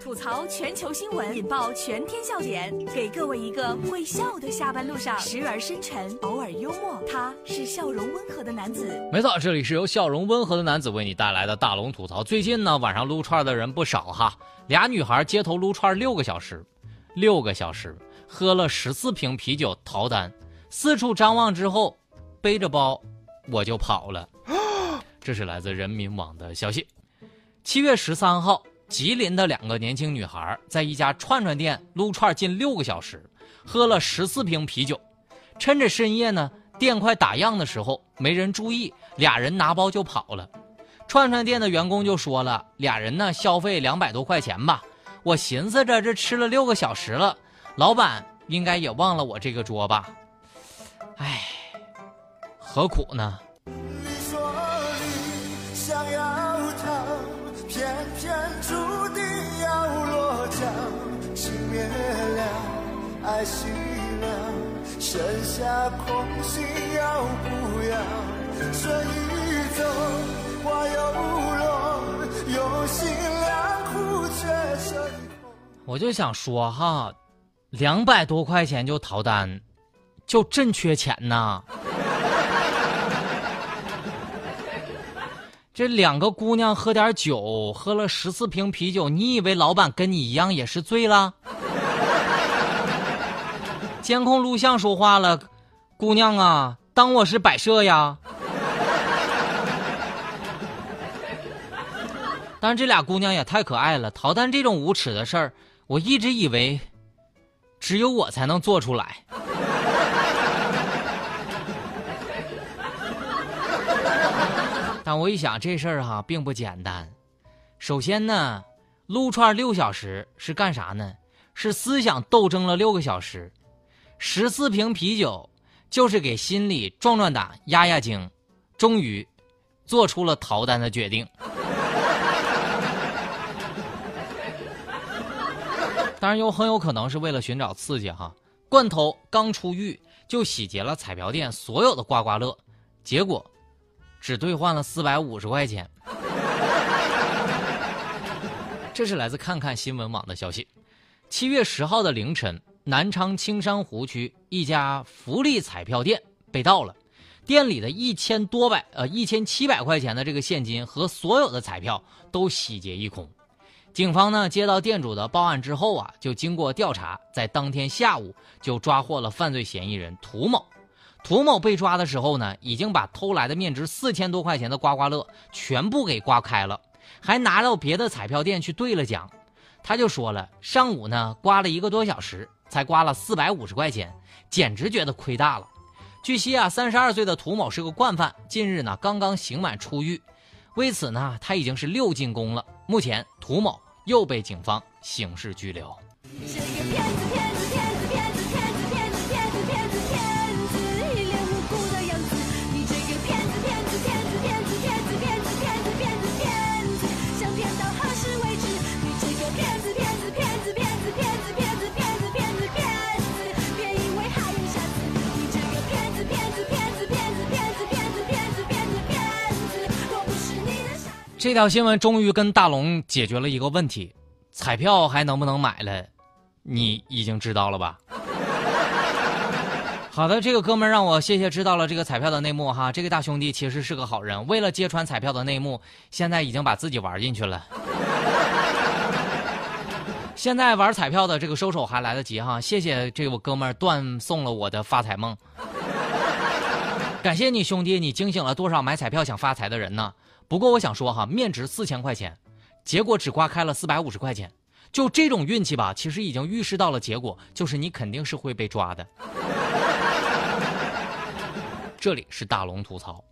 吐槽全球新闻，引爆全天笑点，给各位一个会笑的下班路上，时而深沉，偶尔幽默。他是笑容温和的男子。没错，这里是由笑容温和的男子为你带来的大龙吐槽。最近呢，晚上撸串的人不少哈，俩女孩街头撸串六个小时，六个小时喝了十四瓶啤酒逃单，四处张望之后，背着包我就跑了。这是来自人民网的消息。七月十三号。吉林的两个年轻女孩在一家串串店撸串近六个小时，喝了十四瓶啤酒。趁着深夜呢，店快打烊的时候，没人注意，俩人拿包就跑了。串串店的员工就说了，俩人呢消费两百多块钱吧。我寻思着这吃了六个小时了，老板应该也忘了我这个桌吧。哎，何苦呢？你说你想要偏偏注定要落脚。心灭了爱熄了，剩下空心要不要？这一走，花又落，用心良苦却剩空。我就想说哈，两百多块钱就逃单，就真缺钱呐！这两个姑娘喝点酒，喝了十四瓶啤酒，你以为老板跟你一样也是醉了？监控录像说话了，姑娘啊，当我是摆设呀。但是这俩姑娘也太可爱了，逃单这种无耻的事儿，我一直以为只有我才能做出来。我一想，这事儿哈并不简单。首先呢，撸串六小时是干啥呢？是思想斗争了六个小时。十四瓶啤酒，就是给心里壮壮胆、压压惊，终于做出了逃单的决定。当然，又很有可能是为了寻找刺激哈。罐头刚出狱就洗劫了彩票店所有的刮刮乐，结果只兑换了四百五十块钱。这是来自看看新闻网的消息。七月十号的凌晨。南昌青山湖区一家福利彩票店被盗了，店里的一千多百呃一千七百块钱的这个现金和所有的彩票都洗劫一空。警方呢接到店主的报案之后啊，就经过调查，在当天下午就抓获了犯罪嫌疑人涂某。涂某被抓的时候呢，已经把偷来的面值四千多块钱的刮刮乐全部给刮开了，还拿到别的彩票店去兑了奖。他就说了，上午呢刮了一个多小时。才刮了四百五十块钱，简直觉得亏大了。据悉啊，三十二岁的涂某是个惯犯，近日呢刚刚刑满出狱，为此呢他已经是六进宫了。目前涂某又被警方刑事拘留。这条新闻终于跟大龙解决了一个问题：彩票还能不能买了？你已经知道了吧？好的，这个哥们让我谢谢知道了这个彩票的内幕哈。这个大兄弟其实是个好人，为了揭穿彩票的内幕，现在已经把自己玩进去了。现在玩彩票的这个收手还来得及哈，谢谢这个哥们断送了我的发财梦。感谢你兄弟，你惊醒了多少买彩票想发财的人呢？不过我想说哈，面值四千块钱，结果只刮开了四百五十块钱，就这种运气吧，其实已经预示到了结果，就是你肯定是会被抓的。这里是大龙吐槽，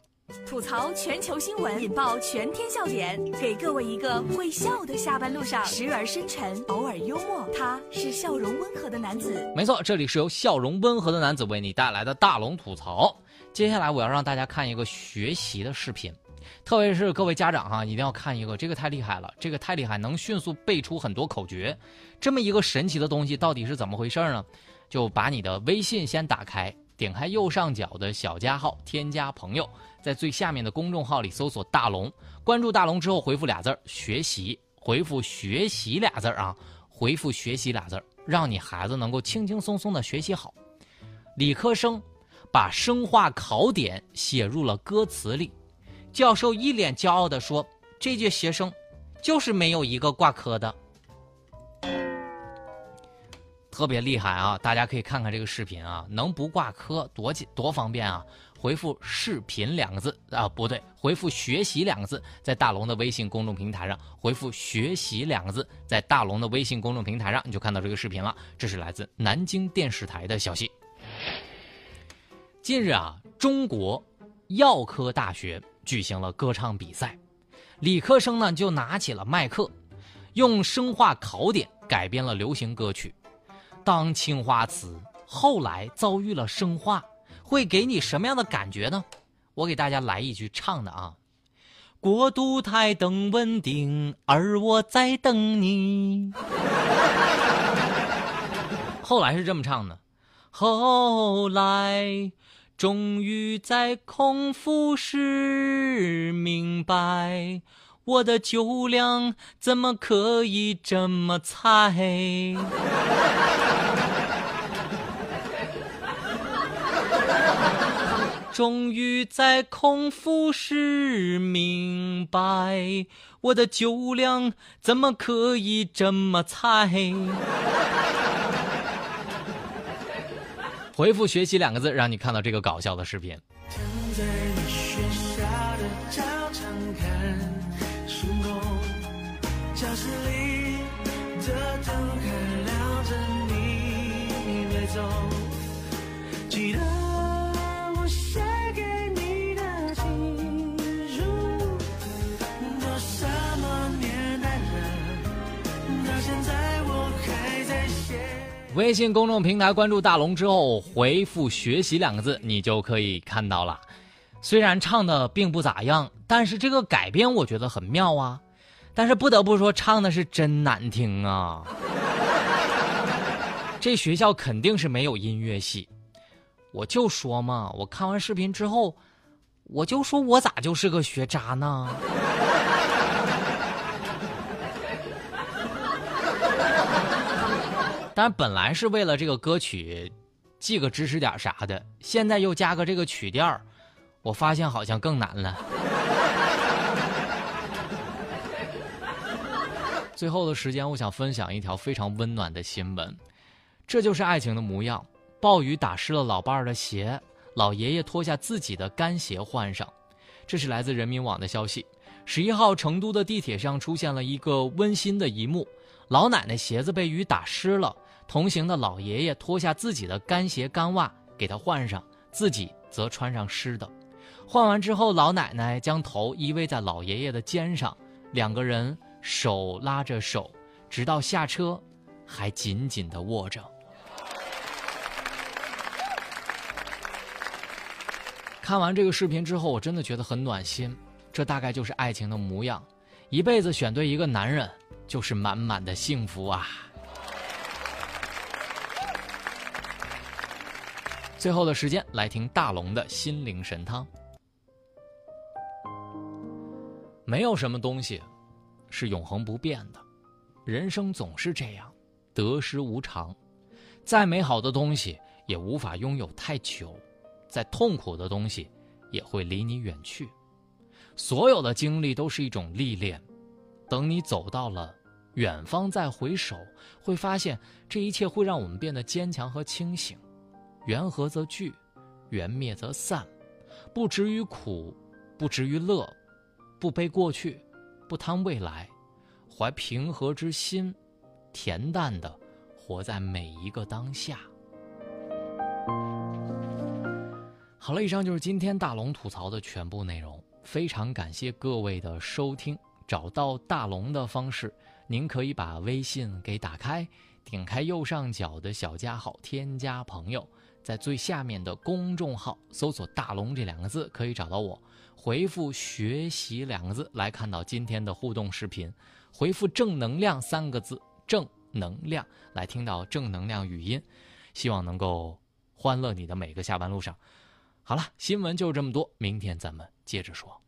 吐槽全球新闻，引爆全天笑点，给各位一个会笑的下班路上，时而深沉，偶尔幽默。他是笑容温和的男子。没错，这里是由笑容温和的男子为你带来的大龙吐槽。接下来我要让大家看一个学习的视频。特别是各位家长哈，一定要看一个，这个太厉害了，这个太厉害，能迅速背出很多口诀。这么一个神奇的东西到底是怎么回事呢？就把你的微信先打开，点开右上角的小加号，添加朋友，在最下面的公众号里搜索“大龙”，关注大龙之后回复俩字儿“学习”，回复“学习”俩字儿啊，回复“学习”俩字儿，让你孩子能够轻轻松松的学习好。理科生把生化考点写入了歌词里，教授一脸骄傲地说：“这届学生就是没有一个挂科的。”特别厉害啊！大家可以看看这个视频啊，能不挂科多多方便啊！回复“视频”两个字啊，不对，回复“学习”两个字，在大龙的微信公众平台上回复“学习”两个字，在大龙的微信公众平台上你就看到这个视频了。这是来自南京电视台的消息。近日啊，中国药科大学举行了歌唱比赛，理科生呢就拿起了麦克，用生化考点改编了流行歌曲。当青花瓷后来遭遇了生化，会给你什么样的感觉呢？我给大家来一句唱的啊：国都台等稳定，而我在等你。后来是这么唱的：后来终于在空腹时明白。我的酒量怎么可以这么菜？终于在空腹时明白，我的酒量怎么可以这么菜？回复“学习”两个字，让你看到这个搞笑的视频。微信公众平台关注大龙之后，回复“学习”两个字，你就可以看到了。虽然唱的并不咋样，但是这个改编我觉得很妙啊。但是不得不说，唱的是真难听啊。这学校肯定是没有音乐系。我就说嘛，我看完视频之后，我就说我咋就是个学渣呢？但是本来是为了这个歌曲记个知识点啥的，现在又加个这个曲调，我发现好像更难了。最后的时间，我想分享一条非常温暖的新闻，这就是爱情的模样。暴雨打湿了老伴儿的鞋，老爷爷脱下自己的干鞋换上。这是来自人民网的消息。十一号，成都的地铁上出现了一个温馨的一幕：老奶奶鞋子被雨打湿了。同行的老爷爷脱下自己的干鞋干袜给他换上，自己则穿上湿的。换完之后，老奶奶将头依偎在老爷爷的肩上，两个人手拉着手，直到下车，还紧紧地握着。看完这个视频之后，我真的觉得很暖心。这大概就是爱情的模样，一辈子选对一个男人，就是满满的幸福啊。最后的时间来听大龙的心灵神汤。没有什么东西是永恒不变的，人生总是这样，得失无常。再美好的东西也无法拥有太久，再痛苦的东西也会离你远去。所有的经历都是一种历练，等你走到了远方再回首，会发现这一切会让我们变得坚强和清醒。缘合则聚，缘灭则散，不执于苦，不执于乐，不悲过去，不贪未来，怀平和之心，恬淡的活在每一个当下。好了，以上就是今天大龙吐槽的全部内容，非常感谢各位的收听。找到大龙的方式，您可以把微信给打开，点开右上角的小加号，添加朋友。在最下面的公众号搜索“大龙”这两个字，可以找到我。回复“学习”两个字来看到今天的互动视频。回复“正能量”三个字，“正能量”来听到正能量语音。希望能够欢乐你的每个下班路上。好了，新闻就这么多，明天咱们接着说。